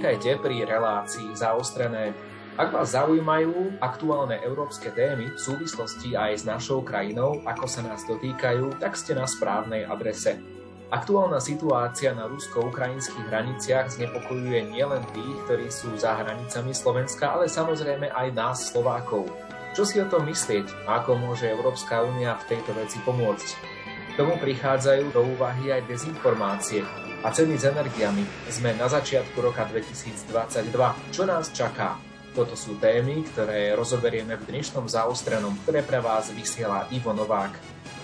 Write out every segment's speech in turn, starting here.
Vítajte pri relácii zaostrené. Ak vás zaujímajú aktuálne európske témy v súvislosti aj s našou krajinou, ako sa nás dotýkajú, tak ste na správnej adrese. Aktuálna situácia na rusko-ukrajinských hraniciach znepokojuje nielen tých, ktorí sú za hranicami Slovenska, ale samozrejme aj nás, Slovákov. Čo si o tom myslieť ako môže Európska únia v tejto veci pomôcť? K tomu prichádzajú do úvahy aj dezinformácie, a ceny s energiami. Sme na začiatku roka 2022. Čo nás čaká? Toto sú témy, ktoré rozoberieme v dnešnom zaostrenom, ktoré pre vás vysiela Ivo Novák.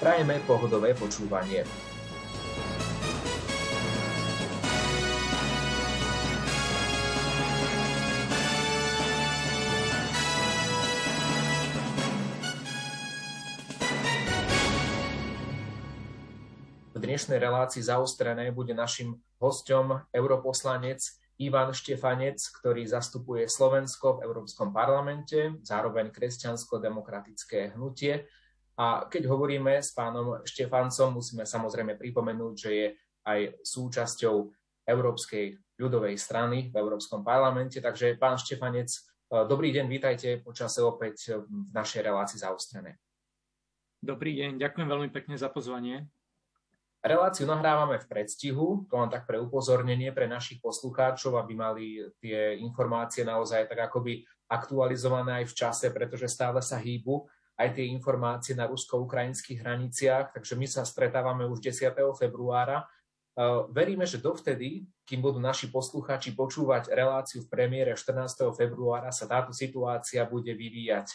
Prajeme pohodové počúvanie. Dnešnej relácii zaostrené bude našim hostom europoslanec Ivan Štefanec, ktorý zastupuje Slovensko v Európskom parlamente, zároveň kresťansko-demokratické hnutie. A keď hovoríme s pánom Štefancom, musíme samozrejme pripomenúť, že je aj súčasťou Európskej ľudovej strany v Európskom parlamente. Takže pán Štefanec, dobrý deň, vítajte počase opäť v našej relácii zaostrené. Dobrý deň, ďakujem veľmi pekne za pozvanie. Reláciu nahrávame v predstihu, to len tak pre upozornenie pre našich poslucháčov, aby mali tie informácie naozaj tak akoby aktualizované aj v čase, pretože stále sa hýbu aj tie informácie na rusko-ukrajinských hraniciach, takže my sa stretávame už 10. februára. E, veríme, že dovtedy, kým budú naši poslucháči počúvať reláciu v premiére 14. februára, sa táto situácia bude vyvíjať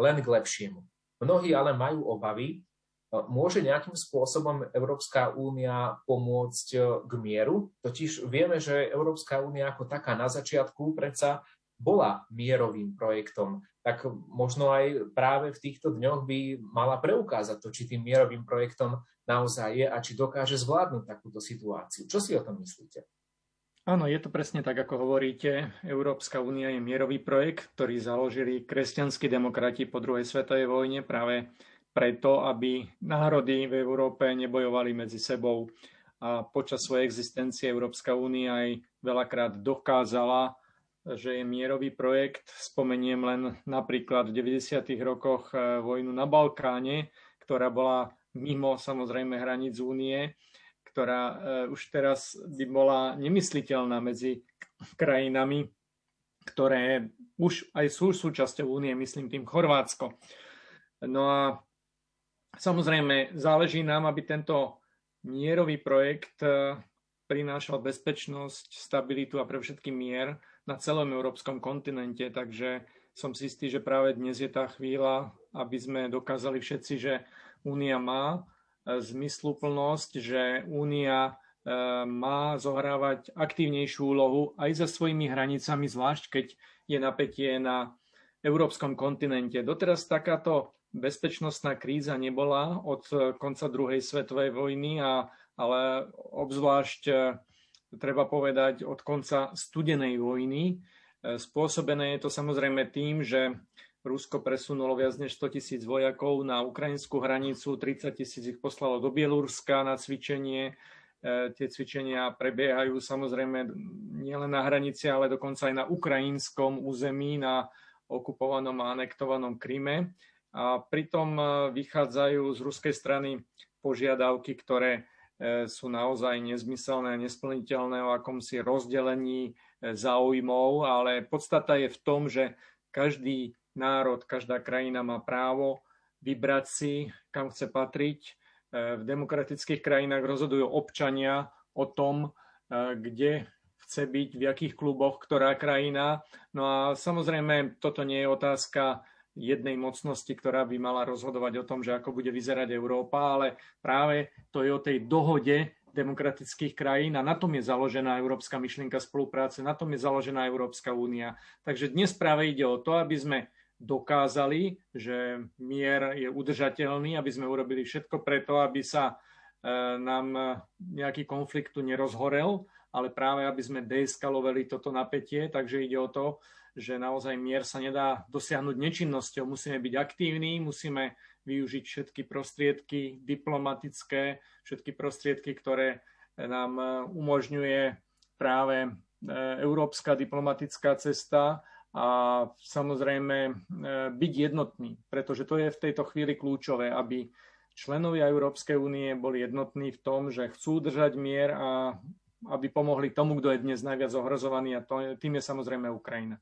len k lepšiemu. Mnohí ale majú obavy, Môže nejakým spôsobom Európska únia pomôcť e, k mieru? Totiž vieme, že Európska únia ako taká na začiatku predsa bola mierovým projektom, tak možno aj práve v týchto dňoch by mala preukázať to, či tým mierovým projektom naozaj je a či dokáže zvládnuť takúto situáciu. Čo si o tom myslíte? Áno, je to presne tak, ako hovoríte. Európska únia je mierový projekt, ktorý založili kresťanskí demokrati po druhej svetovej vojne práve preto, aby národy v Európe nebojovali medzi sebou. A počas svojej existencie Európska únia aj veľakrát dokázala, že je mierový projekt. Spomeniem len napríklad v 90. rokoch e, vojnu na Balkáne, ktorá bola mimo samozrejme hraníc únie, ktorá e, už teraz by bola nemysliteľná medzi krajinami, ktoré už aj sú súčasťou únie, myslím tým Chorvátsko. No a Samozrejme, záleží nám, aby tento mierový projekt e, prinášal bezpečnosť, stabilitu a pre všetkým mier na celom európskom kontinente. Takže som si istý, že práve dnes je tá chvíľa, aby sme dokázali všetci, že Únia má e, zmysluplnosť, že Únia e, má zohrávať aktívnejšiu úlohu aj za svojimi hranicami, zvlášť keď je napätie na európskom kontinente. Doteraz takáto bezpečnostná kríza nebola od konca druhej svetovej vojny, a, ale obzvlášť e, treba povedať od konca studenej vojny. E, spôsobené je to samozrejme tým, že Rusko presunulo viac než 100 tisíc vojakov na ukrajinskú hranicu, 30 tisíc ich poslalo do Bieloruska na cvičenie. E, tie cvičenia prebiehajú samozrejme nielen na hranici, ale dokonca aj na ukrajinskom území, na okupovanom a anektovanom Kryme. A pritom e, vychádzajú z ruskej strany požiadavky, ktoré e, sú naozaj nezmyselné a nesplniteľné o akomsi rozdelení e, záujmov, ale podstata je v tom, že každý národ, každá krajina má právo vybrať si, kam chce patriť. V demokratických krajinách rozhodujú občania o tom, kde chce byť, v akých kluboch, ktorá krajina. No a samozrejme, toto nie je otázka jednej mocnosti, ktorá by mala rozhodovať o tom, že ako bude vyzerať Európa, ale práve to je o tej dohode demokratických krajín a na tom je založená európska myšlienka spolupráce, na tom je založená Európska únia. Takže dnes práve ide o to, aby sme dokázali, že mier je udržateľný, aby sme urobili všetko preto, aby sa e, nám nejaký konflikt tu nerozhorel, ale práve aby sme deeskalovali toto napätie. Takže ide o to, že naozaj mier sa nedá dosiahnuť nečinnosťou. Musíme byť aktívni, musíme využiť všetky prostriedky diplomatické, všetky prostriedky, ktoré nám umožňuje práve e, európska diplomatická cesta a samozrejme e, byť jednotný, pretože to je v tejto chvíli kľúčové, aby členovia Európskej únie boli jednotní v tom, že chcú držať mier a aby pomohli tomu, kto je dnes najviac ohrozovaný a to, tým je samozrejme Ukrajina.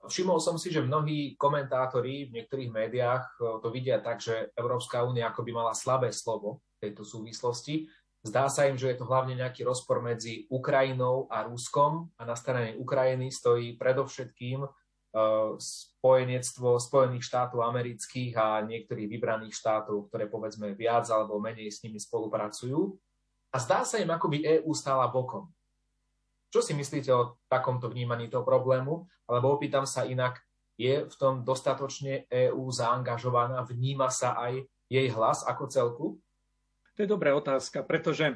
Všimol som si, že mnohí komentátori v niektorých médiách e, to vidia tak, že Európska únia ako by mala slabé slovo v tejto súvislosti Zdá sa im, že je to hlavne nejaký rozpor medzi Ukrajinou a Ruskom a na strane Ukrajiny stojí predovšetkým uh, spojenectvo Spojených štátov amerických a niektorých vybraných štátov, ktoré povedzme viac alebo menej s nimi spolupracujú. A zdá sa im, ako by EÚ stála bokom. Čo si myslíte o takomto vnímaní toho problému? Alebo opýtam sa inak, je v tom dostatočne EÚ zaangažovaná? Vníma sa aj jej hlas ako celku? To je dobrá otázka, pretože e,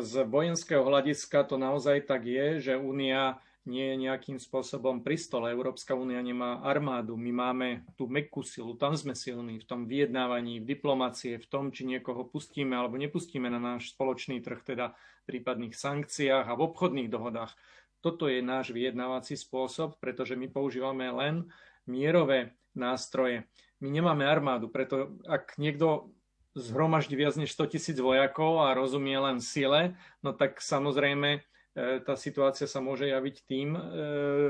z vojenského hľadiska to naozaj tak je, že Únia nie je nejakým spôsobom pri stole. Európska únia nemá armádu, my máme tú mekú silu, tam sme silní v tom vyjednávaní, v diplomácie, v tom, či niekoho pustíme alebo nepustíme na náš spoločný trh, teda v prípadných sankciách a v obchodných dohodách. Toto je náš vyjednávací spôsob, pretože my používame len mierové nástroje. My nemáme armádu, preto ak niekto zhromaždí viac než 100 tisíc vojakov a rozumie len sile, no tak samozrejme tá situácia sa môže javiť tým e,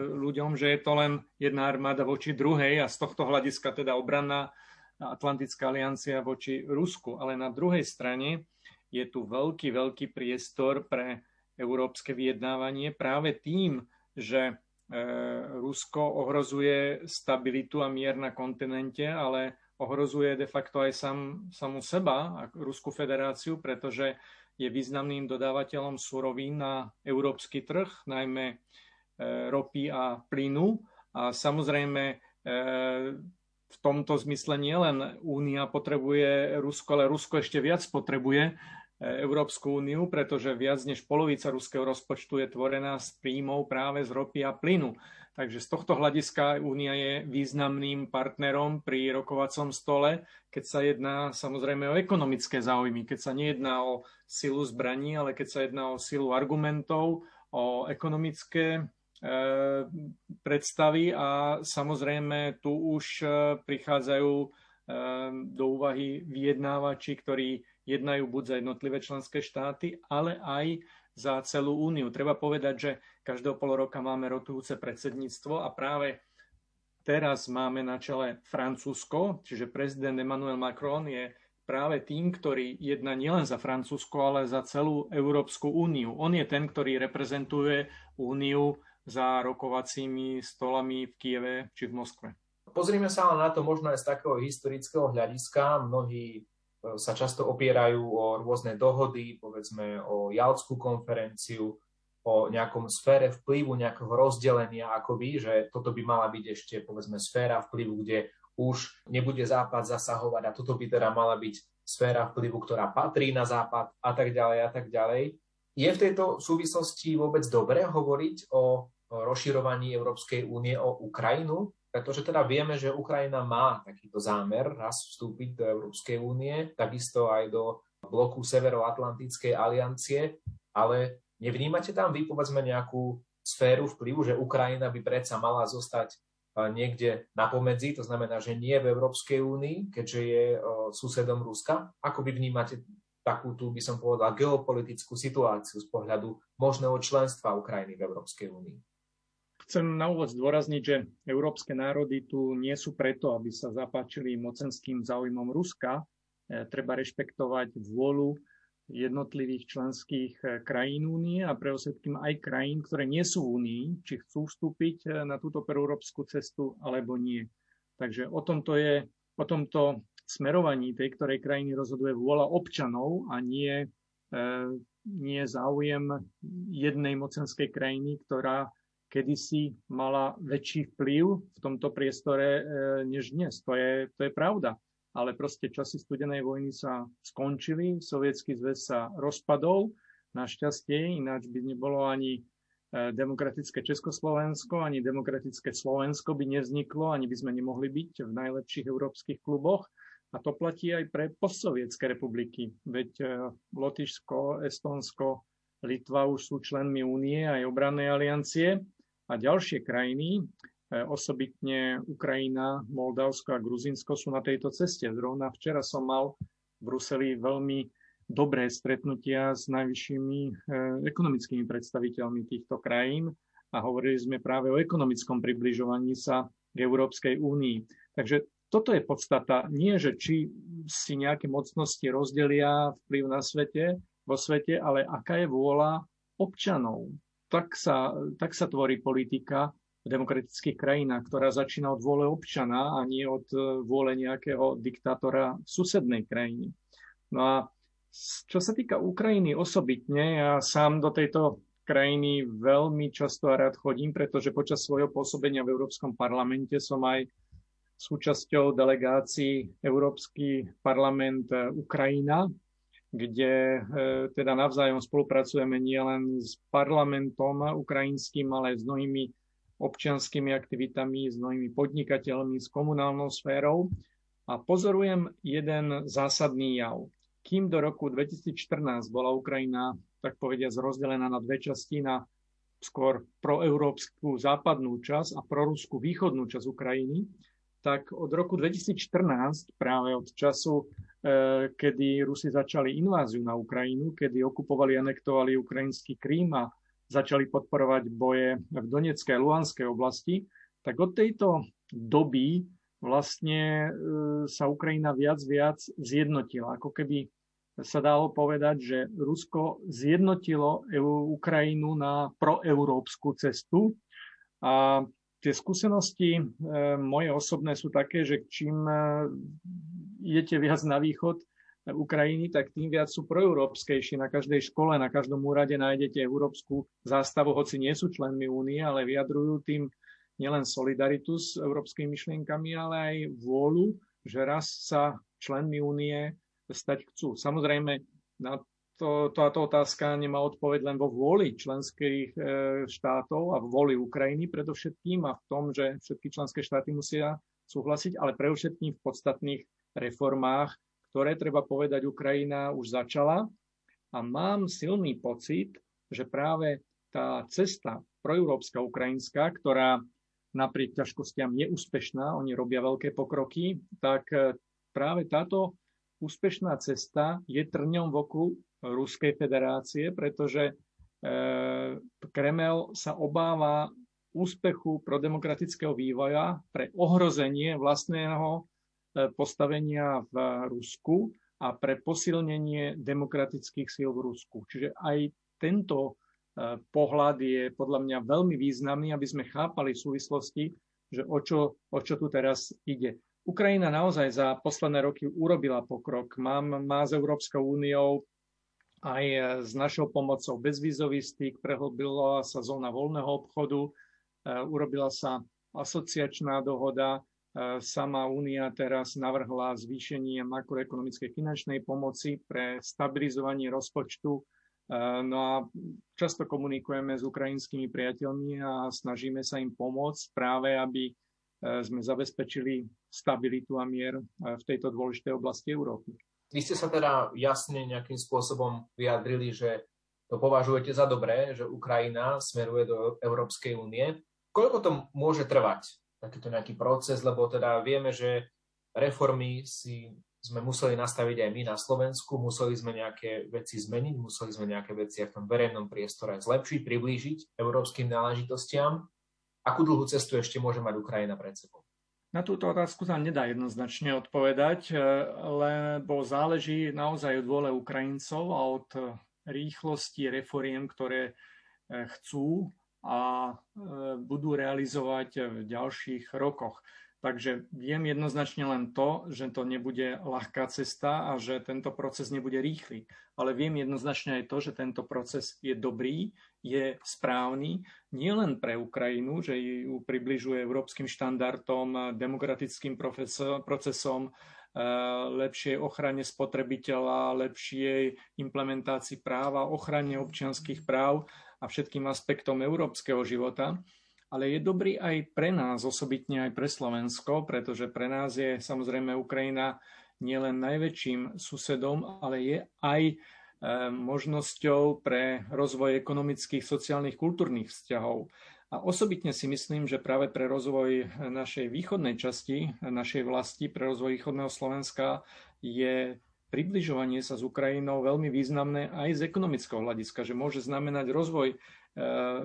ľuďom, že je to len jedna armáda voči druhej a z tohto hľadiska teda obranná Atlantická aliancia voči Rusku. Ale na druhej strane je tu veľký, veľký priestor pre európske vyjednávanie práve tým, že e, Rusko ohrozuje stabilitu a mier na kontinente, ale ohrozuje de facto aj sam, samú seba, Rusku federáciu, pretože je významným dodávateľom surovín na európsky trh, najmä e, ropy a plynu. A samozrejme e, v tomto zmysle nielen Únia potrebuje Rusko, ale Rusko ešte viac potrebuje e, Európsku úniu, pretože viac než polovica ruského rozpočtu je tvorená z príjmov práve z ropy a plynu. Takže z tohto hľadiska Únia je významným partnerom pri rokovacom stole, keď sa jedná samozrejme o ekonomické záujmy, keď sa nejedná o silu zbraní, ale keď sa jedná o silu argumentov, o ekonomické e, predstavy a samozrejme tu už e, prichádzajú e, do úvahy vyjednávači, ktorí jednajú buď za jednotlivé členské štáty, ale aj za celú úniu. Treba povedať, že každého pol roka máme rotujúce predsedníctvo a práve teraz máme na čele Francúzsko, čiže prezident Emmanuel Macron je práve tým, ktorý jedná nielen za Francúzsko, ale za celú Európsku úniu. On je ten, ktorý reprezentuje úniu za rokovacími stolami v Kieve či v Moskve. Pozrime sa ale na to možno aj z takého historického hľadiska. Mnohí sa často opierajú o rôzne dohody, povedzme o Jalskú konferenciu, o nejakom sfére vplyvu, nejakého rozdelenia akoby, že toto by mala byť ešte povedzme sféra vplyvu, kde už nebude Západ zasahovať a toto by teda mala byť sféra vplyvu, ktorá patrí na Západ a tak ďalej a tak ďalej. Je v tejto súvislosti vôbec dobré hovoriť o rozširovaní Európskej únie o Ukrajinu? Pretože teda vieme, že Ukrajina má takýto zámer raz vstúpiť do Európskej únie, takisto aj do bloku Severoatlantickej aliancie, ale nevnímate tam vy povedzme nejakú sféru vplyvu, že Ukrajina by predsa mala zostať niekde na pomedzi, to znamená, že nie v Európskej únii, keďže je susedom Ruska. Ako by vnímate takú tú, by som povedal, geopolitickú situáciu z pohľadu možného členstva Ukrajiny v Európskej únii? Chcem na úvod zdôrazniť, že európske národy tu nie sú preto, aby sa zapáčili mocenským záujmom Ruska. E, treba rešpektovať vôľu jednotlivých členských e, krajín únie a pre všetkým aj krajín, ktoré nie sú v únii, či chcú vstúpiť e, na túto európsku cestu alebo nie. Takže o tomto je, o tomto smerovaní tej ktorej krajiny rozhoduje vôľa občanov a nie nie je záujem jednej mocenskej krajiny, ktorá kedysi mala väčší vplyv v tomto priestore než dnes. To je, to je pravda. Ale proste časy studenej vojny sa skončili, sovietský zväz sa rozpadol, našťastie, ináč by nebolo ani E, demokratické Československo ani demokratické Slovensko by nevzniklo, ani by sme nemohli byť v najlepších európskych kluboch. A to platí aj pre postsovietské republiky. Veď e, Lotyšsko, Estonsko, Litva už sú členmi únie aj obrannej aliancie a ďalšie krajiny, e, osobitne Ukrajina, Moldavsko a Gruzinsko sú na tejto ceste. Zrovna včera som mal v Bruseli veľmi dobré stretnutia s najvyššími eh, ekonomickými predstaviteľmi týchto krajín a hovorili sme práve o ekonomickom približovaní sa k Európskej únii. Takže toto je podstata. Nie, že či si nejaké mocnosti rozdelia vplyv na svete, vo svete, ale aká je vôľa občanov. Tak sa, tak sa tvorí politika v demokratických krajinách, ktorá začína od vôle občana a nie od eh, vôle nejakého diktátora v susednej krajine. No a čo sa týka Ukrajiny osobitne, ja sám do tejto krajiny veľmi často a rád chodím, pretože počas svojho pôsobenia v Európskom parlamente som aj súčasťou delegácií Európsky parlament e, Ukrajina, kde e, teda navzájom spolupracujeme nielen s parlamentom ukrajinským, ale aj s mnohými občianskými aktivitami, s mnohými podnikateľmi, s komunálnou sférou. A pozorujem jeden zásadný jav kým do roku 2014 bola Ukrajina, tak povediať, rozdelená na dve časti, na skôr proeurópsku západnú časť a proruskú východnú časť Ukrajiny, tak od roku 2014, práve od času, e, kedy Rusi začali inváziu na Ukrajinu, kedy okupovali, anektovali ukrajinský Krím a začali podporovať boje v Donetskej a Luhanskej oblasti, tak od tejto doby vlastne e, sa Ukrajina viac viac zjednotila. Ako keby sa dalo povedať, že Rusko zjednotilo Ukrajinu na proeurópsku cestu. A tie skúsenosti e, moje osobné sú také, že čím e, idete viac na východ Ukrajiny, tak tým viac sú proeurópskejší. Na každej škole, na každom úrade nájdete európsku zástavu, hoci nie sú členmi únie, ale vyjadrujú tým nielen solidaritu s európskymi myšlienkami, ale aj vôľu, že raz sa členmi únie stať chcú. Samozrejme, na to, táto otázka nemá odpoveď len vo vôli členských e, štátov a vôli Ukrajiny predovšetkým a v tom, že všetky členské štáty musia súhlasiť, ale pre všetkým v podstatných reformách, ktoré treba povedať Ukrajina už začala. A mám silný pocit, že práve tá cesta proeurópska ukrajinská, ktorá napriek ťažkostiam je úspešná, oni robia veľké pokroky, tak e, práve táto úspešná cesta je trňom v oku Ruskej federácie, pretože e, Kremel sa obáva úspechu pro demokratického vývoja pre ohrozenie vlastného e, postavenia v Rusku a pre posilnenie demokratických síl v Rusku. Čiže aj tento pohľad je podľa mňa veľmi významný, aby sme chápali v súvislosti, že o čo, o čo tu teraz ide. Ukrajina naozaj za posledné roky urobila pokrok. Mám, má s Európskou úniou aj s našou pomocou bezvízový styk, prehlbila sa zóna voľného obchodu, e, urobila sa asociačná dohoda, e, sama únia teraz navrhla zvýšenie makroekonomickej finančnej pomoci pre stabilizovanie rozpočtu No a často komunikujeme s ukrajinskými priateľmi a snažíme sa im pomôcť práve, aby e, sme zabezpečili stabilitu a mier e, v tejto dôležitej oblasti Európy. Vy ste sa teda jasne nejakým spôsobom vyjadrili, že to považujete za dobré, že Ukrajina smeruje do Európskej únie. Koľko to môže trvať, takýto nejaký proces, lebo teda vieme, že reformy si sme museli nastaviť aj my na Slovensku, museli sme nejaké veci zmeniť, museli sme nejaké veci aj v tom verejnom priestore zlepšiť, priblížiť európskym náležitostiam. Akú dlhú cestu ešte môže mať Ukrajina pred sebou? Na túto otázku sa nedá jednoznačne odpovedať, e, lebo záleží naozaj od vôle Ukrajincov a od rýchlosti reforiem, ktoré e, chcú a e, budú realizovať v ďalších rokoch. Takže viem jednoznačne len to, že to nebude ľahká cesta a že tento proces nebude rýchly. Ale viem jednoznačne aj to, že tento proces je dobrý, je správny, nielen pre Ukrajinu, že ju približuje európskym štandardom, demokratickým procesom, eh, lepšej ochrane spotrebiteľa, lepšej implementácii práva, ochrane občianských práv a všetkým aspektom európskeho života, ale je dobrý aj pre nás, osobitne aj pre Slovensko, pretože pre nás je samozrejme Ukrajina nielen najväčším susedom, ale je aj e, možnosťou pre rozvoj ekonomických, sociálnych, kultúrnych vzťahov. A osobitne si myslím, že práve pre rozvoj našej východnej časti, našej vlasti, pre rozvoj východného Slovenska je približovanie sa s Ukrajinou veľmi významné aj z ekonomického hľadiska, že môže znamenať rozvoj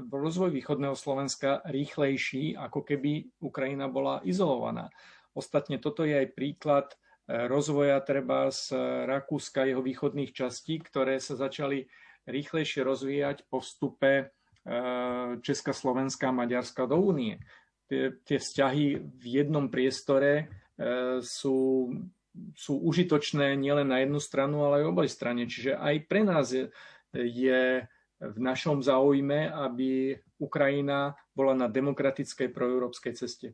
rozvoj východného Slovenska rýchlejší, ako keby Ukrajina bola izolovaná. Ostatne toto je aj príklad eh, rozvoja treba z Rakúska, jeho východných častí, ktoré sa začali rýchlejšie rozvíjať po vstupe eh, Česka, Slovenska a Maďarska do únie. Tie, tie vzťahy v jednom priestore sú, sú užitočné nielen na jednu stranu, ale aj oboj strane. Čiže aj pre nás je, je v našom záujme, aby Ukrajina bola na demokratickej proeurópskej ceste.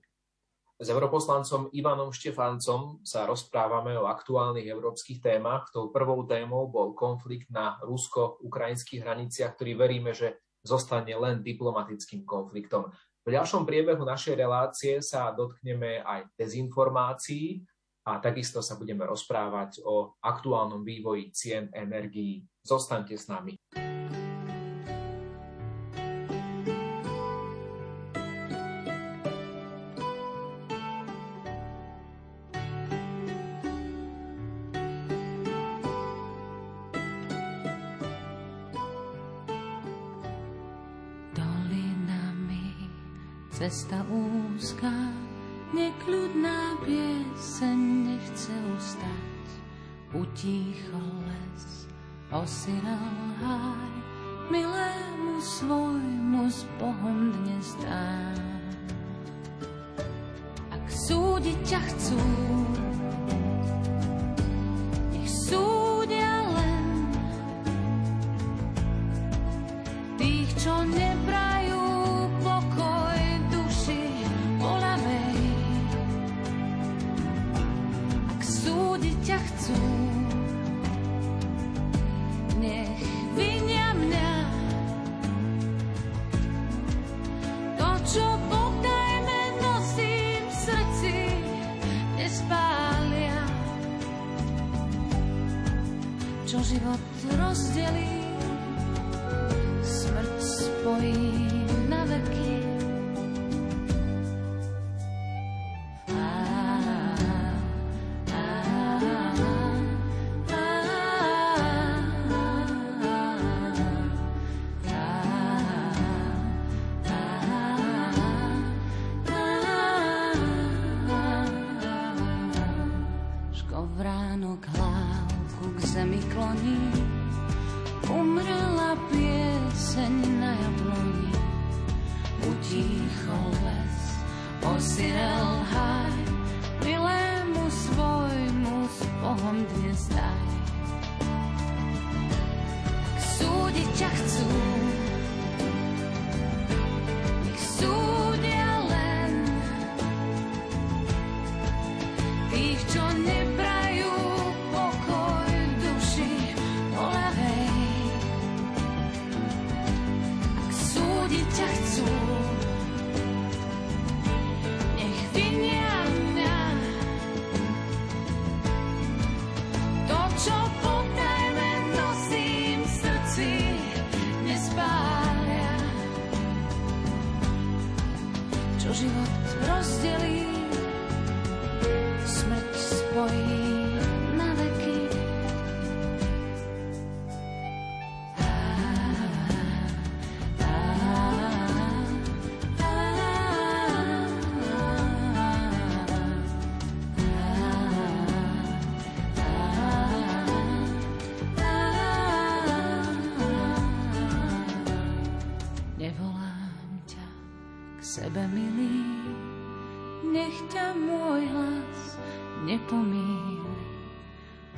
S europoslancom Ivanom Štefáncom sa rozprávame o aktuálnych európskych témach. Tou prvou témou bol konflikt na rusko-ukrajinských hraniciach, ktorý veríme, že zostane len diplomatickým konfliktom. V ďalšom priebehu našej relácie sa dotkneme aj dezinformácií a takisto sa budeme rozprávať o aktuálnom vývoji cien energií. Zostaňte s nami. Osirel háj,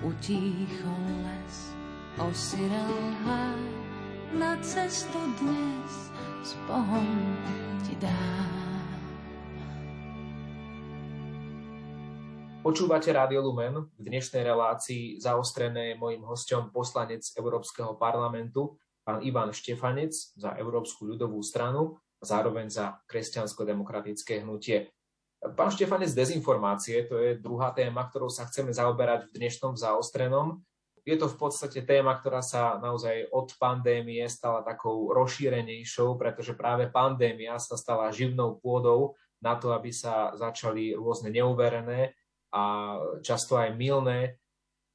Utíchol les, osirel háj, na cestu dnes s Bohom ti dám. Počúvate Rádio Lumen. V dnešnej relácii zaostrené je mojim hostom poslanec Európskeho parlamentu, pán Ivan Štefanec za Európsku ľudovú stranu a zároveň za kresťansko-demokratické hnutie. Pán Štefanec, dezinformácie, to je druhá téma, ktorou sa chceme zaoberať v dnešnom zaostrenom. Je to v podstate téma, ktorá sa naozaj od pandémie stala takou rozšírenejšou, pretože práve pandémia sa stala živnou pôdou na to, aby sa začali rôzne neuverené a často aj milné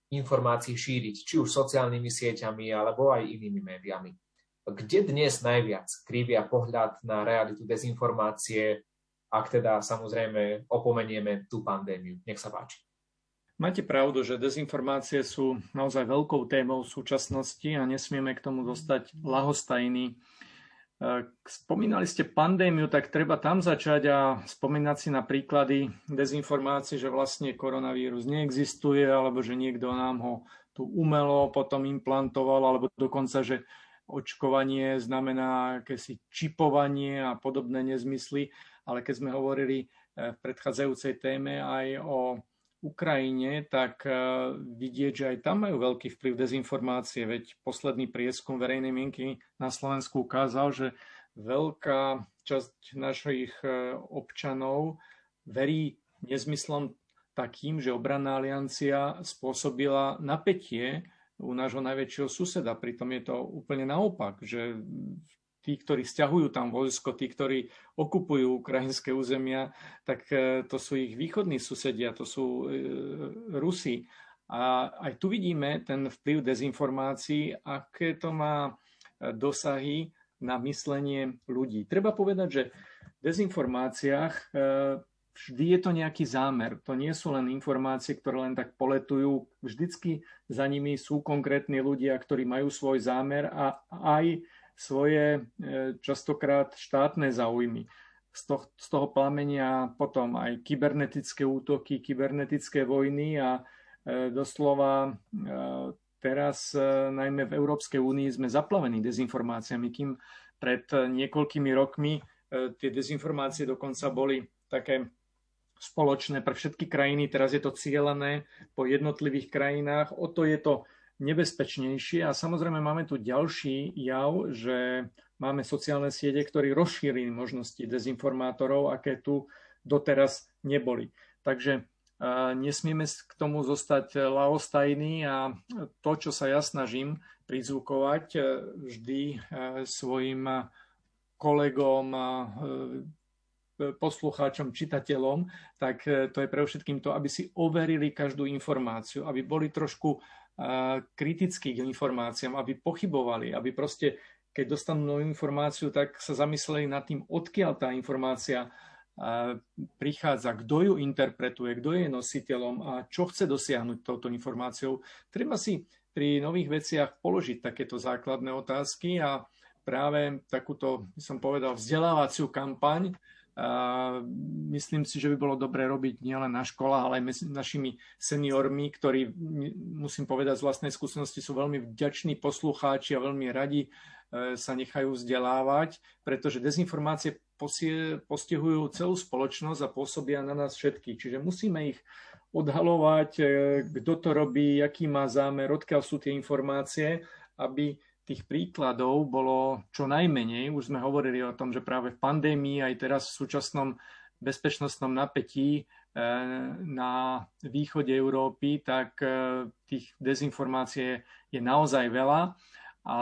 informácií šíriť, či už sociálnymi sieťami alebo aj inými médiami. Kde dnes najviac krivia pohľad na realitu dezinformácie, ak teda samozrejme opomenieme tú pandémiu. Nech sa páči. Máte pravdu, že dezinformácie sú naozaj veľkou témou v súčasnosti a nesmieme k tomu dostať lahostajní. Spomínali ste pandémiu, tak treba tam začať a spomínať si na príklady dezinformácií, že vlastne koronavírus neexistuje, alebo že niekto nám ho tu umelo potom implantoval, alebo dokonca, že očkovanie znamená akési čipovanie a podobné nezmysly ale keď sme hovorili eh, v predchádzajúcej téme aj o Ukrajine, tak eh, vidieť, že aj tam majú veľký vplyv dezinformácie, veď posledný prieskum verejnej mienky na Slovensku ukázal, že veľká časť našich eh, občanov verí nezmyslom takým, že obranná aliancia spôsobila napätie u nášho najväčšieho suseda. Pritom je to úplne naopak, že tí, ktorí stiahujú tam vojsko, tí, ktorí okupujú ukrajinské územia, tak e, to sú ich východní susedia, to sú e, Rusi. A aj tu vidíme ten vplyv dezinformácií, aké to má e, dosahy na myslenie ľudí. Treba povedať, že v dezinformáciách vždy je to nejaký zámer. To nie sú len informácie, ktoré len tak poletujú. Vždycky za nimi sú konkrétni ľudia, ktorí majú svoj zámer a aj svoje e, častokrát štátne záujmy. Z toho, z toho plamenia potom aj kybernetické útoky, kybernetické vojny a e, doslova e, teraz najmä v Európskej únii sme zaplavení dezinformáciami, kým pred niekoľkými rokmi tie dezinformácie dokonca boli také spoločné pre všetky krajiny, teraz je to cieľené po jednotlivých krajinách, o to je to nebezpečnejšie. A samozrejme máme tu ďalší jav, že máme sociálne siete, ktorí rozšírili možnosti dezinformátorov, aké tu doteraz neboli. Takže nesmieme k tomu zostať laostajní a to, čo sa ja snažím prizvukovať e, vždy e, svojim kolegom, e, poslucháčom, čitateľom, tak to je pre všetkým to, aby si overili každú informáciu, aby boli trošku kritickí k informáciám, aby pochybovali, aby proste, keď dostanú novú informáciu, tak sa zamysleli nad tým, odkiaľ tá informácia prichádza, kto ju interpretuje, kto je nositeľom a čo chce dosiahnuť touto informáciou. Treba si pri nových veciach položiť takéto základné otázky a práve takúto, som povedal, vzdelávaciu kampaň myslím si, že by bolo dobré robiť nielen na školách, ale aj medzi našimi seniormi, ktorí, musím povedať z vlastnej skúsenosti, sú veľmi vďační poslucháči a veľmi radi e, sa nechajú vzdelávať, pretože dezinformácie postihujú celú spoločnosť a pôsobia na nás všetkých. Čiže musíme ich odhalovať, e, kto to robí, aký má zámer, odkiaľ sú tie informácie, aby tých príkladov bolo čo najmenej. Už sme hovorili o tom, že práve v pandémii aj teraz v súčasnom bezpečnostnom napätí e, na východe Európy, tak e, tých dezinformácií je naozaj veľa a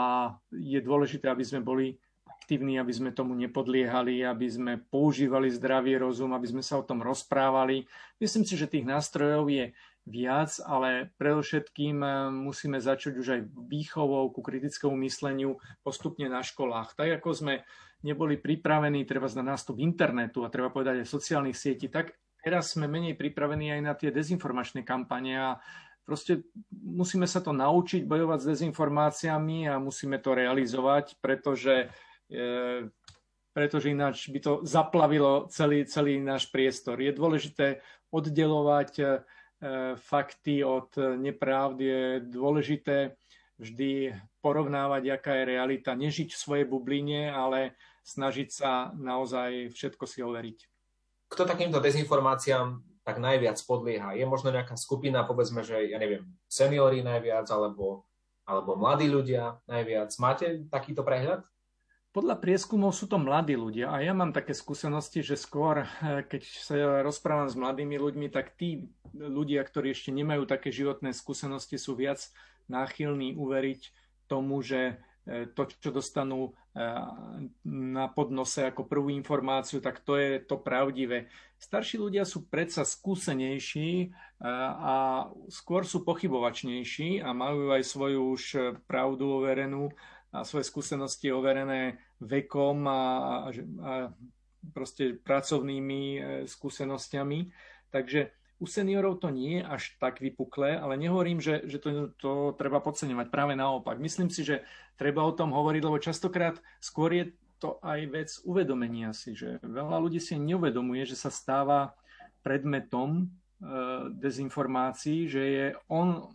je dôležité, aby sme boli aktívni, aby sme tomu nepodliehali, aby sme používali zdravý rozum, aby sme sa o tom rozprávali. Myslím si, že tých nástrojov je viac, ale predovšetkým eh, musíme začať už aj výchovou ku kritickému mysleniu postupne na školách. Tak ako sme neboli pripravení treba na nástup internetu a treba povedať aj sociálnych sietí, tak teraz sme menej pripravení aj na tie dezinformačné kampane a proste musíme sa to naučiť bojovať s dezinformáciami a musíme to realizovať, pretože e, pretože ináč by to zaplavilo celý, celý náš priestor. Je dôležité oddelovať e, fakty od nepravd, je dôležité vždy porovnávať, aká je realita, nežiť v svojej bubline, ale snažiť sa naozaj všetko si overiť. Kto takýmto dezinformáciám tak najviac podlieha? Je možno nejaká skupina, povedzme, že ja neviem, seniory najviac, alebo, alebo mladí ľudia najviac. Máte takýto prehľad? Podľa prieskumov sú to mladí ľudia a ja mám také skúsenosti, že skôr, eh, keď sa rozprávam s mladými ľuďmi, tak tí ľudia, ktorí ešte nemajú také životné skúsenosti, sú viac náchylní uveriť tomu, že eh, to, čo dostanú eh, na podnose ako prvú informáciu, tak to je to pravdivé. Starší ľudia sú predsa skúsenejší a skôr sú pochybovačnejší a majú aj svoju už pravdu overenú svoje skúsenosti overené vekom a, a, a proste pracovnými e, skúsenosťami. Takže u seniorov to nie je až tak vypuklé, ale nehovorím, že, že to, to treba podceňovať. Práve naopak. Myslím si, že treba o tom hovoriť, lebo častokrát skôr je to aj vec uvedomenia si, že veľa ľudí si neuvedomuje, že sa stáva predmetom e, dezinformácií, že je on,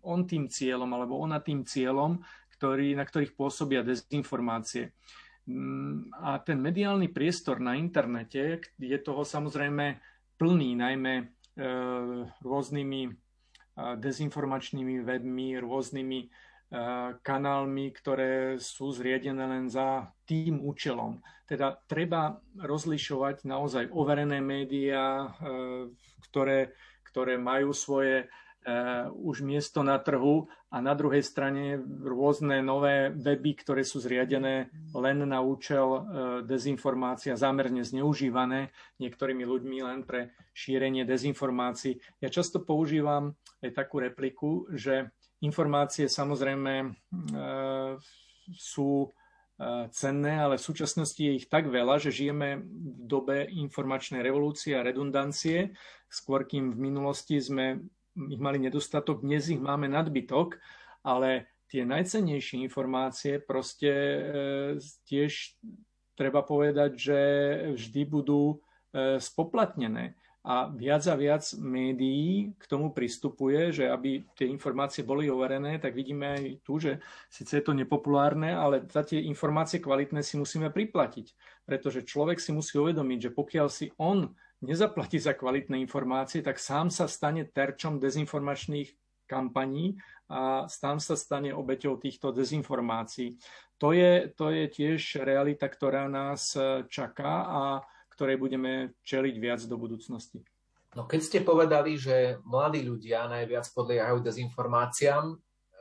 on tým cieľom alebo ona tým cieľom, ktorý, na ktorých pôsobia dezinformácie. Mm, a ten mediálny priestor na internete je toho samozrejme plný, najmä e, rôznymi e, dezinformačnými webmi, rôznymi e, kanálmi, ktoré sú zriedené len za tým účelom. Teda treba rozlišovať naozaj overené médiá, ktoré, ktoré majú svoje už miesto na trhu a na druhej strane rôzne nové weby, ktoré sú zriadené len na účel eh, dezinformácia, zámerne zneužívané niektorými ľuďmi len pre šírenie dezinformácií. Ja často používam aj takú repliku, že informácie samozrejme eh, sú cenné, ale v súčasnosti je ich tak veľa, že žijeme v dobe informačnej revolúcie a redundancie, skôr kým v minulosti sme ich mali nedostatok, dnes ich máme nadbytok, ale tie najcennejšie informácie proste e, tiež treba povedať, že vždy budú e, spoplatnené. A viac a viac médií k tomu pristupuje, že aby tie informácie boli overené, tak vidíme aj tu, že síce je to nepopulárne, ale za tie informácie kvalitné si musíme priplatiť. Pretože človek si musí uvedomiť, že pokiaľ si on nezaplatí za kvalitné informácie, tak sám sa stane terčom dezinformačných kampaní a sám sa stane obeťou týchto dezinformácií. To je, to je tiež realita, ktorá nás čaká a ktorej budeme čeliť viac do budúcnosti. No keď ste povedali, že mladí ľudia najviac podliehajú dezinformáciám,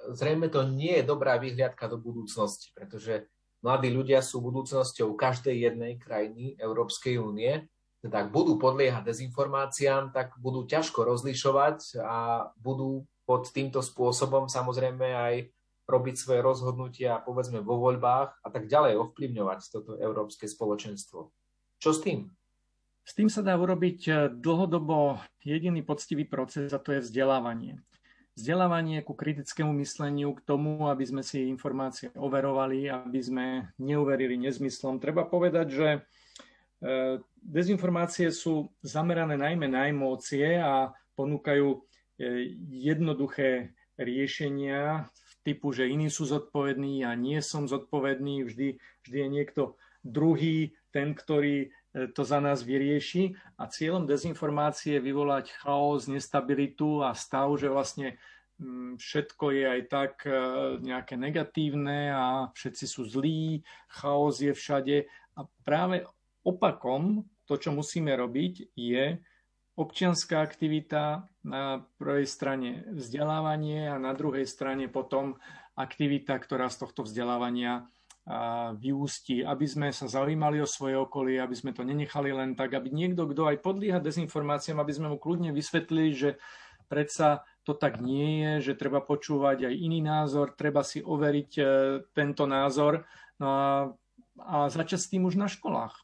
zrejme to nie je dobrá vyhliadka do budúcnosti, pretože mladí ľudia sú budúcnosťou každej jednej krajiny Európskej únie teda ak budú podliehať dezinformáciám, tak budú ťažko rozlišovať a budú pod týmto spôsobom samozrejme aj robiť svoje rozhodnutia, povedzme vo voľbách a tak ďalej ovplyvňovať toto európske spoločenstvo. Čo s tým? S tým sa dá urobiť eh, dlhodobo jediný poctivý proces a to je vzdelávanie. Vzdelávanie ku kritickému mysleniu, k tomu, aby sme si informácie overovali, aby sme neuverili nezmyslom. Treba povedať, že eh, Dezinformácie sú zamerané najmä na emócie a ponúkajú e, jednoduché riešenia typu, že iní sú zodpovední, ja nie som zodpovedný, vždy, vždy je niekto druhý, ten, ktorý e, to za nás vyrieši. A cieľom dezinformácie je vyvolať chaos, nestabilitu a stav, že vlastne mm, všetko je aj tak e, nejaké negatívne a všetci sú zlí, chaos je všade. A práve opakom to, čo musíme robiť, je občianská aktivita, na prvej strane vzdelávanie a na druhej strane potom aktivita, ktorá z tohto vzdelávania vyústi, aby sme sa zaujímali o svoje okolie, aby sme to nenechali len tak, aby niekto, kto aj podlieha dezinformáciám, aby sme mu kľudne vysvetlili, že predsa to tak nie je, že treba počúvať aj iný názor, treba si overiť e, tento názor. No a, a začať s tým už na školách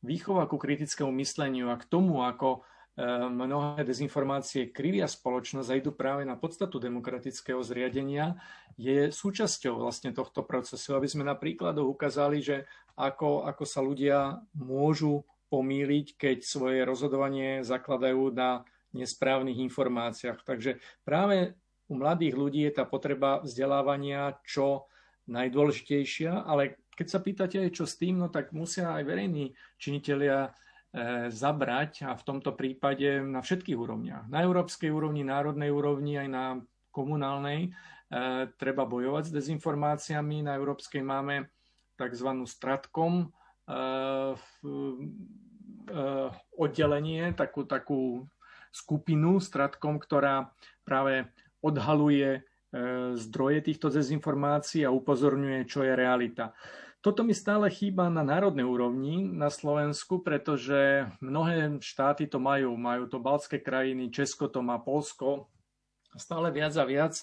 výchova ku kritickému mysleniu a k tomu, ako e, mnohé dezinformácie krivia spoločnosť a idú práve na podstatu demokratického zriadenia, je súčasťou vlastne tohto procesu, aby sme napríklad ukázali, že ako, ako sa ľudia môžu pomýliť, keď svoje rozhodovanie zakladajú na nesprávnych informáciách. Takže práve u mladých ľudí je tá potreba vzdelávania čo najdôležitejšia, ale keď sa pýtate, čo s tým, no tak musia aj verejní činitelia E, zabrať a v tomto prípade na všetkých úrovniach. Na európskej úrovni, národnej úrovni, aj na komunálnej e, treba bojovať s dezinformáciami. Na európskej máme tzv. stratkom e, oddelenie, takú, takú skupinu stratkom, ktorá práve odhaluje zdroje týchto dezinformácií a upozorňuje, čo je realita. Toto mi stále chýba na národnej úrovni na Slovensku, pretože mnohé štáty to majú. Majú to baltské krajiny, Česko to má, Polsko. Stále viac a viac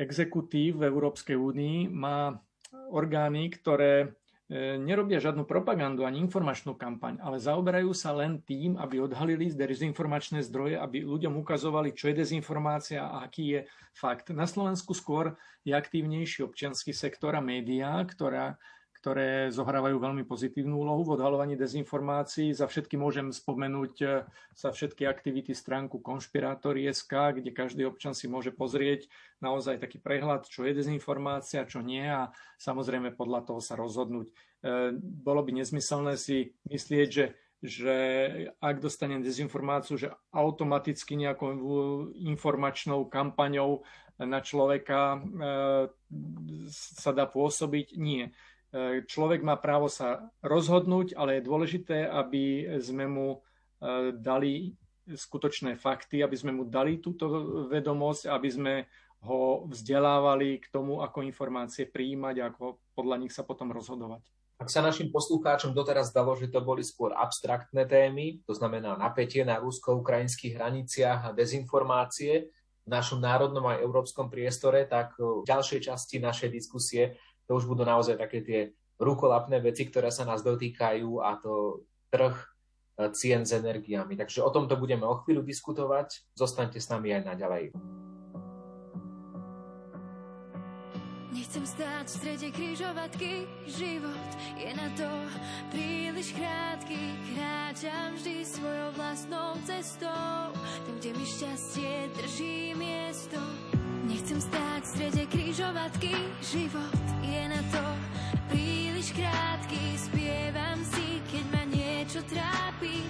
exekutív v Európskej únii má orgány, ktoré e, nerobia žiadnu propagandu ani informačnú kampaň, ale zaoberajú sa len tým, aby odhalili dezinformačné zdroje, aby ľuďom ukazovali, čo je dezinformácia a aký je fakt. Na Slovensku skôr je aktívnejší občianský sektor a médiá, ktorá ktoré zohrávajú veľmi pozitívnu úlohu v odhalovaní dezinformácií. Za všetky môžem spomenúť e, za všetky aktivity stránku Konšpirátory.sk, kde každý občan si môže pozrieť naozaj taký prehľad, čo je dezinformácia, čo nie a samozrejme podľa toho sa rozhodnúť. E, bolo by nezmyselné si myslieť, že že ak dostanem dezinformáciu, že automaticky nejakou informačnou kampaňou na človeka e, sa dá pôsobiť. Nie E, človek má právo sa rozhodnúť, ale je dôležité, aby sme mu e, dali skutočné fakty, aby sme mu dali túto vedomosť, aby sme ho vzdelávali k tomu, ako informácie prijímať a ako podľa nich sa potom rozhodovať. Ak sa našim poslucháčom doteraz zdalo, že to boli skôr abstraktné témy, to znamená napätie na rusko-ukrajinských hraniciach a dezinformácie v našom národnom aj európskom priestore, tak v ďalšej časti našej diskusie to už budú naozaj také tie rukolapné veci, ktoré sa nás dotýkajú a to trh e, cien s energiami. Takže o tomto budeme o chvíľu diskutovať. Zostaňte s nami aj naďalej. Nechcem stáť v strede križovatky, život je na to príliš krátky. Kráčam vždy svojou vlastnou cestou, tam, kde mi šťastie drží miesto. Nechcem stáť v strede križovatky, život je na to príliš krátky. Spievam si, keď ma niečo trápi,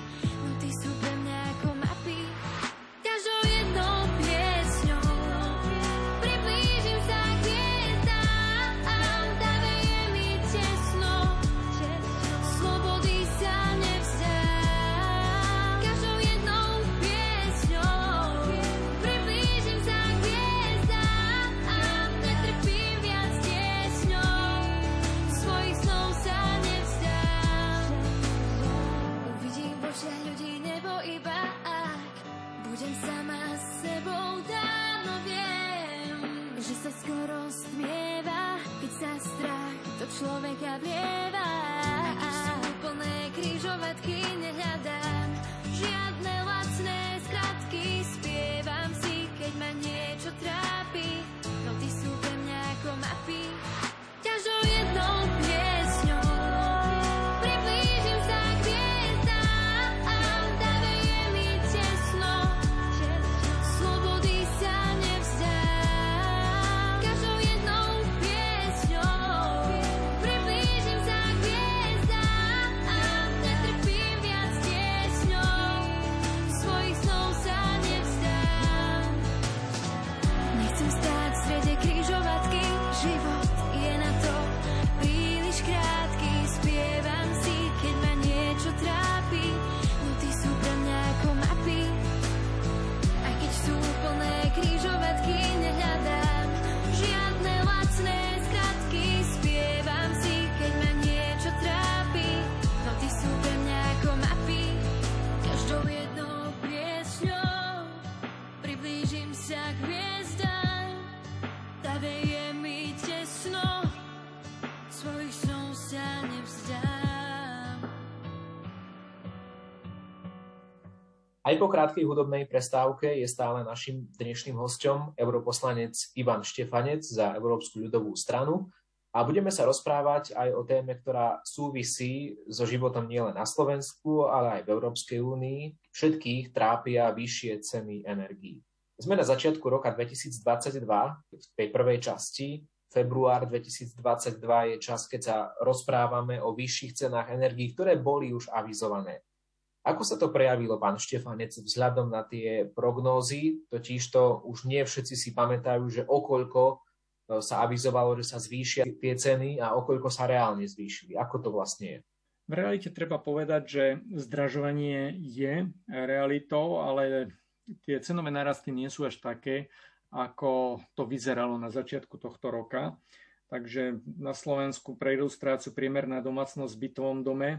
človeka vlieva. A sú plné križovatky, nehľadám žiadne lacné skratky. Spievam si, keď ma niečo trápi, no ty sú pre mňa ako mapy. všetky Aj po krátkej hudobnej prestávke je stále našim dnešným hostom europoslanec Ivan Štefanec za Európsku ľudovú stranu A budeme sa rozprávať aj o téme, ktorá súvisí so životom nielen na Slovensku, ale aj v Európskej únii. Všetkých trápia vyššie ceny energií. Sme na začiatku roka 2022, v tej prvej časti. Február 2022 je čas, keď sa rozprávame o vyšších cenách energií, ktoré boli už avizované. Ako sa to prejavilo, pán Štefanec, vzhľadom na tie prognózy? Totiž to už nie všetci si pamätajú, že okoľko sa avizovalo, že sa zvýšia tie ceny a okoľko sa reálne zvýšili. Ako to vlastne je? V realite treba povedať, že zdražovanie je realitou, ale tie cenové narasty nie sú až také, ako to vyzeralo na začiatku tohto roka. Takže na Slovensku pre ilustráciu priemerná domácnosť v bytovom dome e,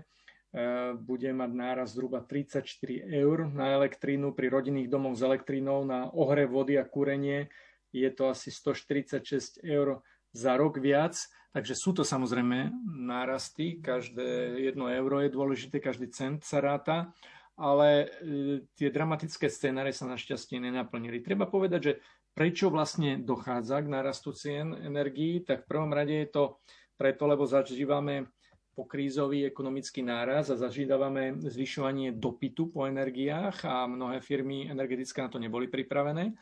bude mať náraz zhruba 34 eur na elektrínu, pri rodinných domoch s elektrínou na ohre vody a kúrenie. Je to asi 146 eur za rok viac, takže sú to samozrejme nárasty, každé jedno euro je dôležité, každý cent sa ráta, ale e, tie dramatické scénáre sa našťastie nenaplnili. Treba povedať, že prečo vlastne dochádza k nárastu cien energií, tak v prvom rade je to preto, lebo zažívame pokrízový ekonomický náraz a zažívame zvyšovanie dopytu po energiách a mnohé firmy energetické na to neboli pripravené.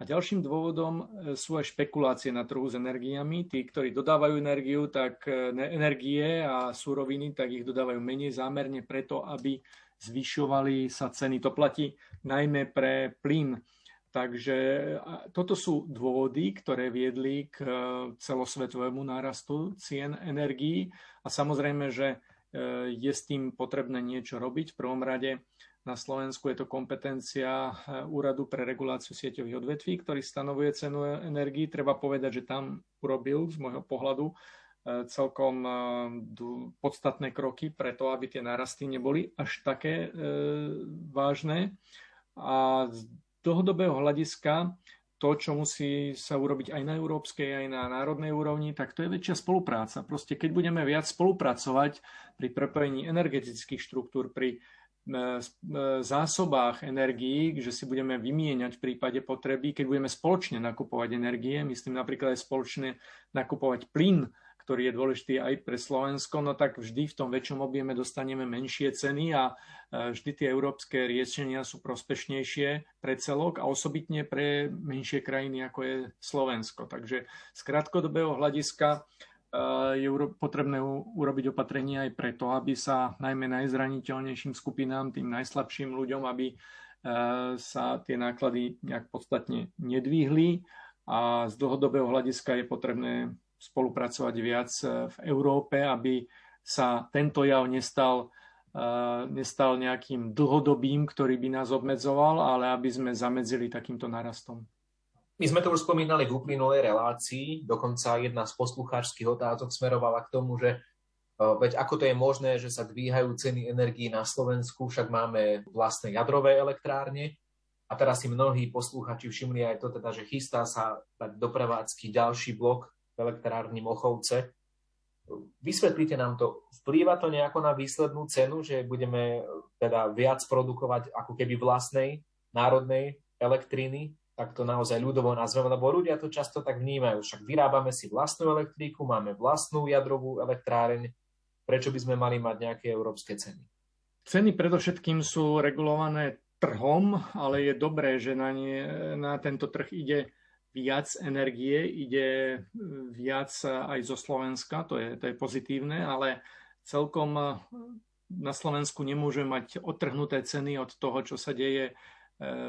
A ďalším dôvodom e, sú aj špekulácie na trhu s energiami. Tí, ktorí dodávajú energiu, tak e, energie a súroviny, tak ich dodávajú menej zámerne preto, aby zvyšovali sa ceny. To platí najmä pre plyn. Takže toto sú dôvody, ktoré viedli k e, celosvetovému nárastu cien energií. A samozrejme, že je s tým potrebné niečo robiť. V prvom rade na Slovensku je to kompetencia eh, Úradu pre reguláciu sieťových odvetví, ktorý stanovuje cenu energii. Treba povedať, že tam urobil z môjho pohľadu celkom podstatné kroky preto, aby tie narasty neboli až také vážne. A dlhodobého hľadiska to, čo musí sa urobiť aj na európskej, aj na národnej úrovni, tak to je väčšia spolupráca. Proste keď budeme viac spolupracovať pri prepojení energetických štruktúr, pri E, e, zásobách energií, že si budeme vymieňať v prípade potreby, keď budeme spoločne nakupovať energie, myslím napríklad aj spoločne nakupovať plyn, ktorý je dôležitý aj pre Slovensko, no tak vždy v tom väčšom objeme dostaneme menšie ceny a e, vždy tie európske riešenia sú prospešnejšie pre celok a osobitne pre menšie krajiny, ako je Slovensko. Takže z krátkodobého hľadiska je potrebné urobiť opatrenie aj preto, aby sa najmä najzraniteľnejším skupinám, tým najslabším ľuďom, aby e, sa tie náklady nejak podstatne nedvihli a z dlhodobého hľadiska je potrebné spolupracovať viac e, v Európe, aby sa tento jav nestal, e, nestal nejakým dlhodobým, ktorý by nás obmedzoval, ale aby sme zamedzili takýmto narastom. My sme to už spomínali v uplynulej relácii, dokonca jedna z poslucháčských otázok smerovala k tomu, že e, veď ako to je možné, že sa dvíhajú ceny energií na Slovensku, však máme vlastné jadrové elektrárne. A teraz si mnohí posluchači všimli aj to, teda, že chystá sa dať do prevádzky ďalší blok elektrárni Mochovce. Vysvetlite nám to, vplýva to nejako na výslednú cenu, že budeme teda viac produkovať ako keby vlastnej národnej elektriny tak to naozaj ľudovo nazveme, lebo ľudia to často tak vnímajú. Však vyrábame si vlastnú elektríku, máme vlastnú jadrovú elektráreň, prečo by sme mali mať nejaké európske ceny? Ceny predovšetkým sú regulované trhom, ale je dobré, že na, nie, na tento trh ide viac energie, ide viac aj zo Slovenska, to je, to je pozitívne, ale celkom na Slovensku nemôžeme mať odtrhnuté ceny od toho, čo sa deje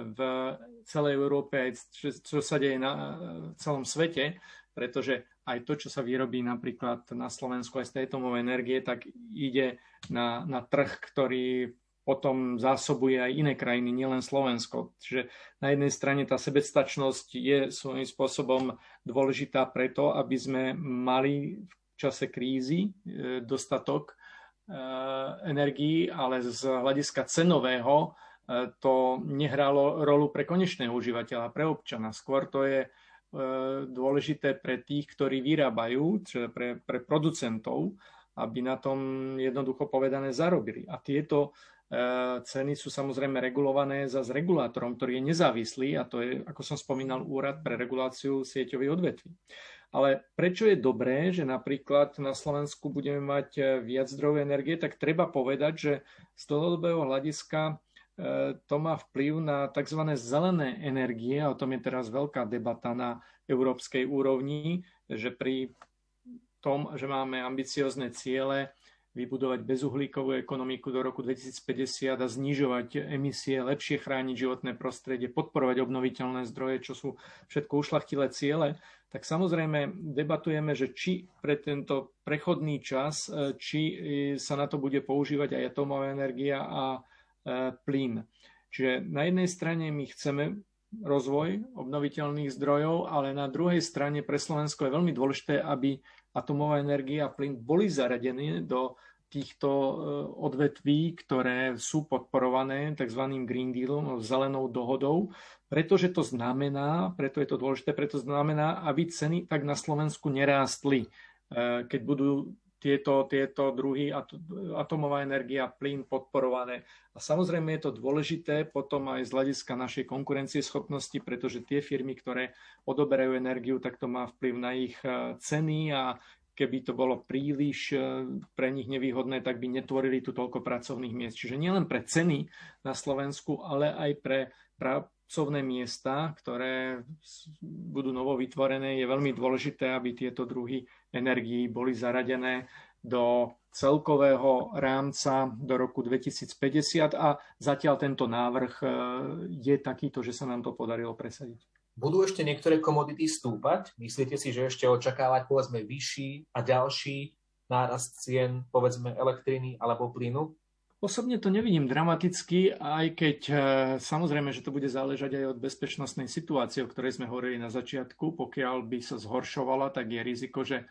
v celej Európe, aj čo, sa deje na celom svete, pretože aj to, čo sa vyrobí napríklad na Slovensku aj z tejto energie, tak ide na, na trh, ktorý potom zásobuje aj iné krajiny, nielen Slovensko. Čiže na jednej strane tá sebestačnosť je svojím spôsobom dôležitá preto, aby sme mali v čase krízy e, dostatok e, energií, ale z hľadiska cenového to nehralo rolu pre konečného užívateľa, pre občana. Skôr to je e, dôležité pre tých, ktorí vyrábajú, čiže pre, pre producentov, aby na tom jednoducho povedané zarobili. A tieto e, ceny sú samozrejme regulované za s regulátorom, ktorý je nezávislý a to je, ako som spomínal, Úrad pre reguláciu sieťových odvetví. Ale prečo je dobré, že napríklad na Slovensku budeme mať e, viac zdrojov energie, tak treba povedať, že z dlhodobého hľadiska e, to má vplyv na tzv. zelené energie, a o tom je teraz veľká debata na európskej úrovni, že pri tom, že máme ambiciozne ciele vybudovať bezuhlíkovú ekonomiku do roku 2050 a znižovať emisie, lepšie chrániť životné prostredie, podporovať obnoviteľné zdroje, čo sú všetko ušlachtilé ciele, tak samozrejme debatujeme, že či pre tento prechodný čas, e, či e, sa na to bude používať aj atomová energia a e, plyn. Čiže na jednej strane my chceme rozvoj obnoviteľných zdrojov, ale na druhej strane pre Slovensko je veľmi dôležité, aby atomová energia a plyn boli zaradené do týchto odvetví, ktoré sú podporované tzv. Green Dealom, zelenou dohodou, pretože to znamená, preto je to dôležité, preto znamená, aby ceny tak na Slovensku nerástli, e, keď budú tieto, tieto druhy atomová energia, plyn podporované. A samozrejme je to dôležité potom aj z hľadiska našej konkurencieschopnosti, pretože tie firmy, ktoré odoberajú energiu, tak to má vplyv na ich e, ceny a keby to bolo príliš e, pre nich nevýhodné, tak by netvorili tu toľko pracovných miest. Čiže nielen pre ceny na Slovensku, ale aj pre pracovné miesta, ktoré budú novo vytvorené, je veľmi dôležité, aby tieto druhy energií boli zaradené do celkového rámca do roku 2050 a zatiaľ tento návrh e, je takýto, že sa nám to podarilo presadiť. Budú ešte niektoré komodity stúpať? Myslíte si, že ešte očakávať povedzme vyšší a ďalší nárast cien povedzme elektriny alebo plynu? Osobne to nevidím dramaticky, aj keď e, samozrejme, že to bude záležať aj od bezpečnostnej situácie, o ktorej sme hovorili na začiatku. Pokiaľ by sa zhoršovala, tak je riziko, že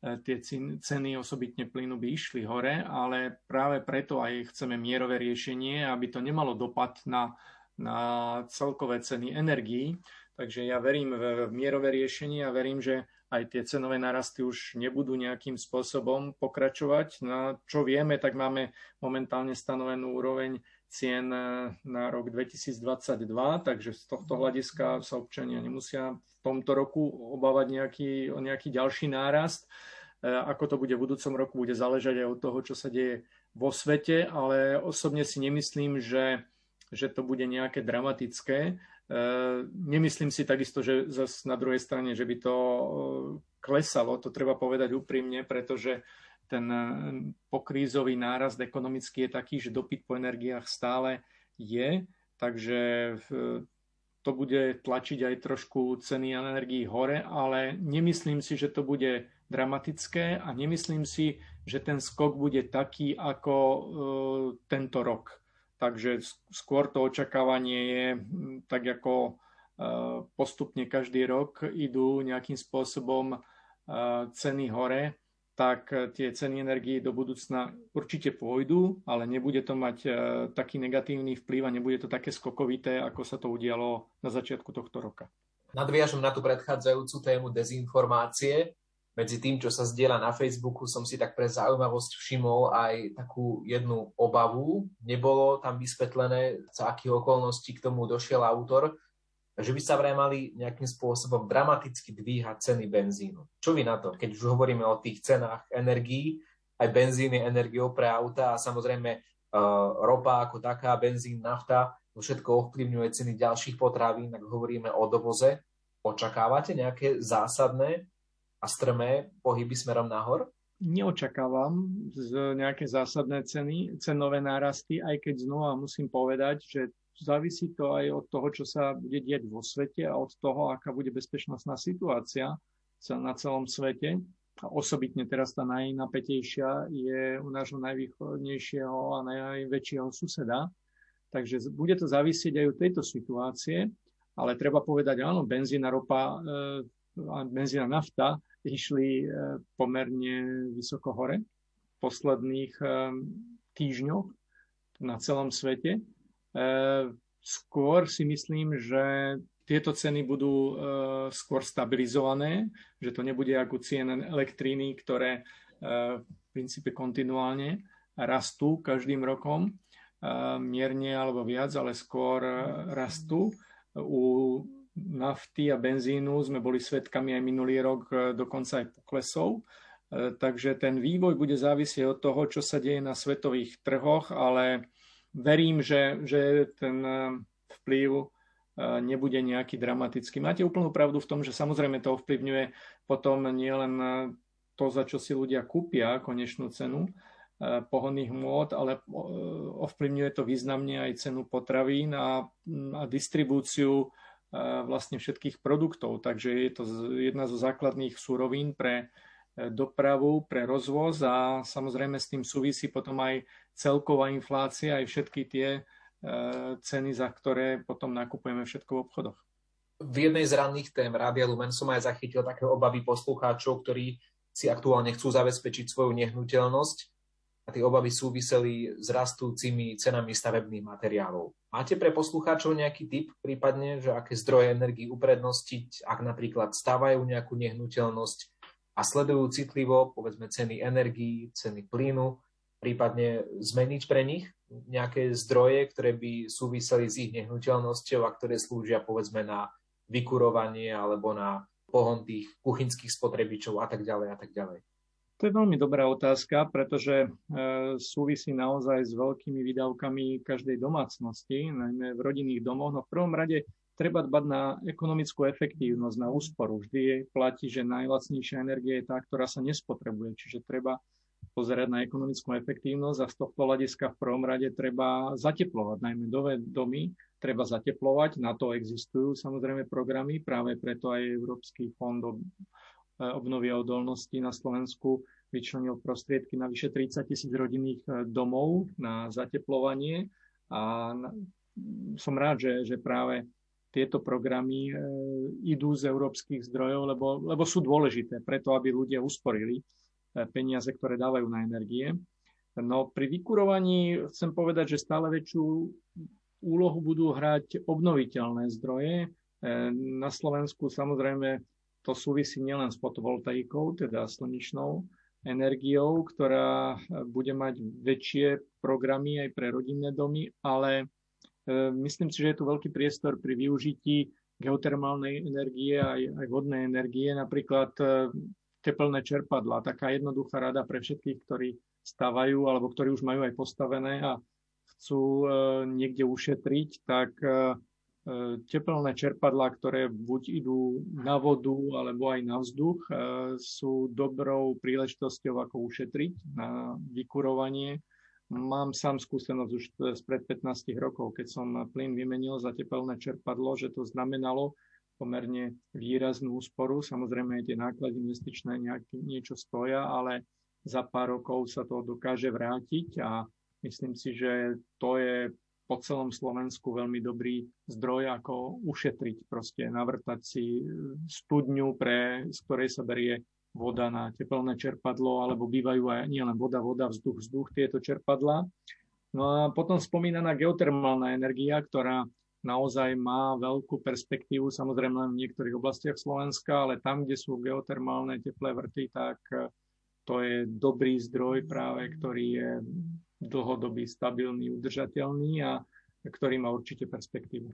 e, tie ceny osobitne plynu by išli hore, ale práve preto aj chceme mierové riešenie, aby to nemalo dopad na, na celkové ceny energií. Takže ja verím v mierové riešenie a verím, že aj tie cenové narasty už nebudú nejakým spôsobom pokračovať. No, čo vieme, tak máme momentálne stanovenú úroveň cien eh, na rok 2022, takže z tohto hľadiska sa občania nemusia v tomto roku obávať nejaký, o nejaký ďalší nárast. Eh, ako to bude v budúcom roku, bude záležať aj od toho, čo sa deje vo svete, ale osobne si nemyslím, že, že to bude nejaké dramatické. Ehm, nemyslím si takisto, že zase na druhej strane, že by to ehm, klesalo, to treba povedať úprimne, pretože ten ehm, pokrízový nárast ekonomický je taký, že dopyt po energiách stále je, takže to bude tlačiť aj trošku ceny energií hore, ale nemyslím si, že to bude dramatické a nemyslím si, že ten skok bude taký ako tento rok. Takže skôr to očakávanie je tak ako e, postupne každý rok idú nejakým spôsobom e, ceny hore, tak tie ceny energii do budúcna určite pôjdu, ale nebude to mať e, taký negatívny vplyv a nebude to také skokovité, ako sa to udialo na začiatku tohto roka. Nadviažem na tú predchádzajúcu tému dezinformácie medzi tým, čo sa zdieľa na Facebooku, som si tak pre zaujímavosť všimol aj takú jednu obavu. Nebolo tam vysvetlené, za akých okolností k tomu došiel autor, že by sa vraj mali nejakým spôsobom dramaticky dvíhať ceny benzínu. Čo vy na to, keď už hovoríme o tých cenách energií, aj benzín je energiou pre auta a samozrejme uh, ropa ako taká, benzín, nafta, to všetko ovplyvňuje ceny ďalších potravín, ak hovoríme o dovoze. Očakávate nejaké zásadné a strmé pohyby smerom nahor? Neočakávam z nejaké zásadné ceny, cenové nárasty, aj keď znova musím povedať, že závisí to aj od toho, čo sa bude diať vo svete a od toho, aká bude bezpečnostná situácia na celom svete. A osobitne teraz tá najnapätejšia je u nášho najvýchodnejšieho a najväčšieho suseda. Takže bude to závisieť aj od tejto situácie, ale treba povedať, áno, benzín a ropa, e, benzín a nafta išli e, pomerne vysoko hore v posledných e, týždňoch na celom svete. E, skôr si myslím, že tieto ceny budú skôr stabilizované, že to nebude ako cien elektriny, ktoré v princípe kontinuálne rastú každým rokom, mierne alebo viac, ale skôr rastú. U nafty a benzínu sme boli svetkami aj minulý rok, dokonca aj poklesov. Takže ten vývoj bude závisieť od toho, čo sa deje na svetových trhoch, ale verím, že, že ten vplyv nebude nejaký dramatický. Máte úplnú pravdu v tom, že samozrejme to ovplyvňuje potom nielen to, za čo si ľudia kúpia konečnú cenu e, pohonných môd, ale e, ovplyvňuje to významne aj cenu potravín a, a distribúciu e, vlastne všetkých produktov. Takže je to jedna zo základných súrovín pre dopravu, pre rozvoz a samozrejme s tým súvisí potom aj celková inflácia, aj všetky tie ceny, za ktoré potom nakupujeme všetko v obchodoch. V jednej z ranných tém Rádia Lumen som aj zachytil také obavy poslucháčov, ktorí si aktuálne chcú zabezpečiť svoju nehnuteľnosť a tie obavy súviseli s rastúcimi cenami stavebných materiálov. Máte pre poslucháčov nejaký tip prípadne, že aké zdroje energii uprednostiť, ak napríklad stávajú nejakú nehnuteľnosť a sledujú citlivo, povedzme, ceny energií, ceny plynu, prípadne zmeniť pre nich nejaké zdroje, ktoré by súviseli s ich nehnuteľnosťou a ktoré slúžia povedzme na vykurovanie alebo na pohon tých kuchynských spotrebičov a tak ďalej a tak ďalej? To je veľmi dobrá otázka, pretože e, súvisí naozaj s veľkými výdavkami každej domácnosti, najmä v rodinných domoch. No v prvom rade treba dbať na ekonomickú efektívnosť, na úsporu. Vždy platí, že najlacnejšia energia je tá, ktorá sa nespotrebuje. Čiže treba pozerať na ekonomickú efektívnosť a z tohto hľadiska v prvom rade treba zateplovať, najmä nové domy treba zateplovať. Na to existujú samozrejme programy, práve preto aj Európsky fond obnovy a odolnosti na Slovensku vyčlenil prostriedky na vyše 30 tisíc rodinných e, domov na zateplovanie a som rád, že, že práve tieto programy e, idú z európskych zdrojov, lebo, lebo sú dôležité preto, aby ľudia usporili E, peniaze, ktoré dávajú na energie. No pri vykurovaní chcem povedať, že stále väčšiu úlohu budú hrať obnoviteľné zdroje. E, na Slovensku samozrejme to súvisí nielen s fotovoltaikou, teda slnečnou energiou, ktorá bude mať väčšie programy aj pre rodinné domy, ale e, myslím si, že je tu veľký priestor pri využití geotermálnej energie aj, aj vodnej energie. Napríklad teplné čerpadla. Taká jednoduchá rada pre všetkých, ktorí stavajú alebo ktorí už majú aj postavené a chcú e, niekde ušetriť, tak e, e, teplné čerpadlá, ktoré buď idú na vodu alebo aj na vzduch, sú dobrou príležitosťou, ako ušetriť na vykurovanie. Mám sám skúsenosť už spred 15 rokov, keď som plyn vymenil za teplné čerpadlo, že to znamenalo, pomerne výraznú úsporu. Samozrejme tie náklady investičné nejaký, niečo stoja, ale za pár rokov sa to dokáže vrátiť a myslím si, že to je po celom Slovensku veľmi dobrý zdroj, ako ušetriť, proste navrtať si studňu, pre, z ktorej sa berie voda na teplné čerpadlo, alebo bývajú aj nielen voda, voda, vzduch, vzduch, tieto čerpadlá. No a potom spomínaná geotermálna energia, ktorá naozaj má veľkú perspektívu, samozrejme v niektorých oblastiach Slovenska, ale tam, kde sú geotermálne teplé vrty, tak eh, to je dobrý zdroj práve, ktorý je dlhodobý, stabilný, udržateľný a ktorý má určite perspektívu.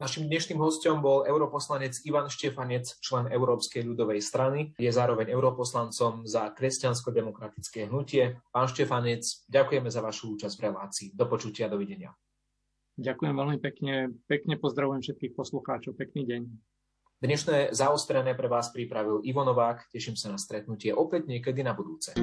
Našim dnešným hostom bol europoslanec Ivan Štefanec, člen Európskej ľudovej strany. Je zároveň europoslancom za kresťansko-demokratické hnutie. Pán Štefanec, ďakujeme za vašu účasť v relácii. Do počutia, dovidenia. Ďakujem veľmi pekne. Pekne pozdravujem všetkých poslucháčov. Pekný deň. Dnešné zaostrené pre vás pripravil Ivo Novák. Teším sa na stretnutie opäť niekedy na budúce.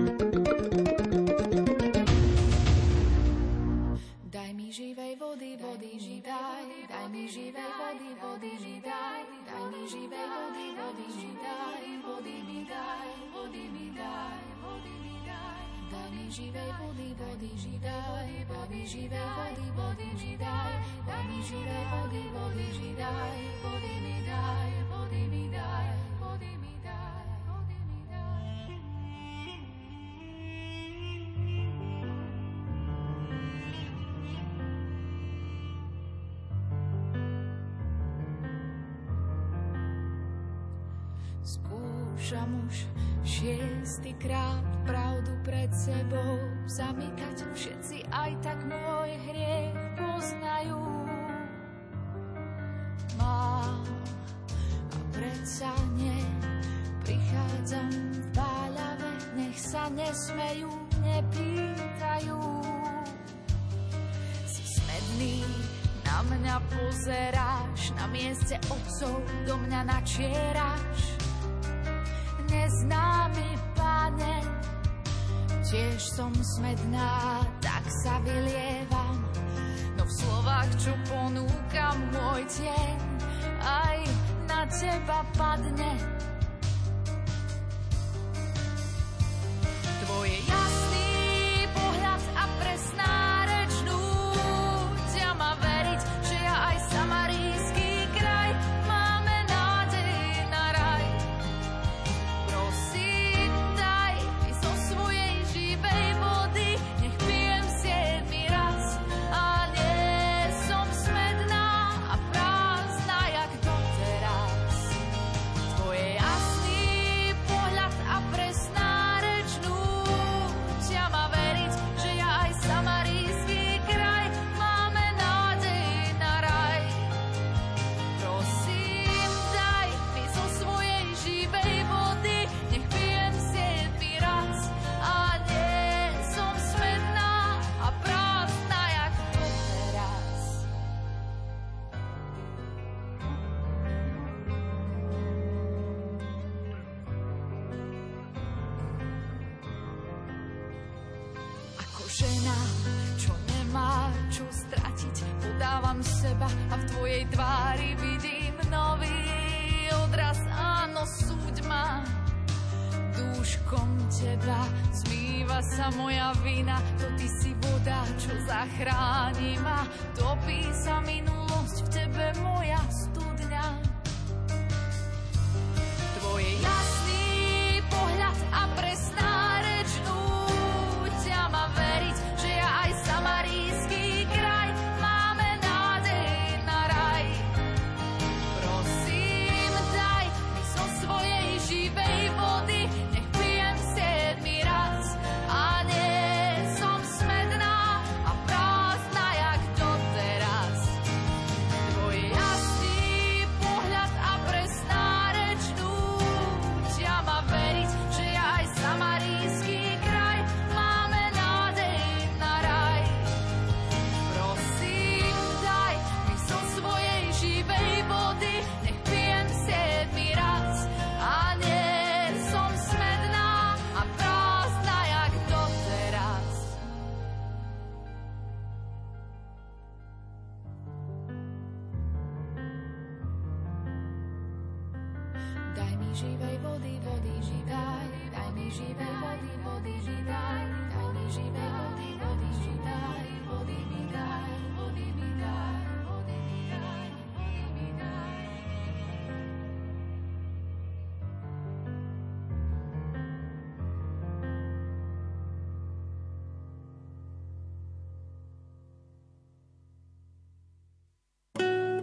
Daj mi živej vody, vody židaj, daj mi živej vody, vody židaj, daj mi živej vody, vody židaj, vody mi daj, vody mi daj, vody mi daj. Daj mi živej vody, vody židaj, vody živej vody, vody židaj, daj mi živej vody, vody mi daj, vody mi daj, Skúšam už šiestýkrát pravdu pred sebou zamykať. Všetci aj tak môj hriech poznajú. predsa nie. Prichádzam v báľave, nech sa nesmejú, nepýtajú. Si smedný, na mňa pozeráš, na mieste otcov do mňa načieráš. Neznámy pane, tiež som smedná, tak sa vylievam. No v slovách, čo ponúkam môj deň, aj teba padne. Tvoje ja rúškom teba zmýva sa moja vina, to ty si voda, čo zachráni ma. Topí sa minulosť v tebe moja studňa. Tvoje jazdy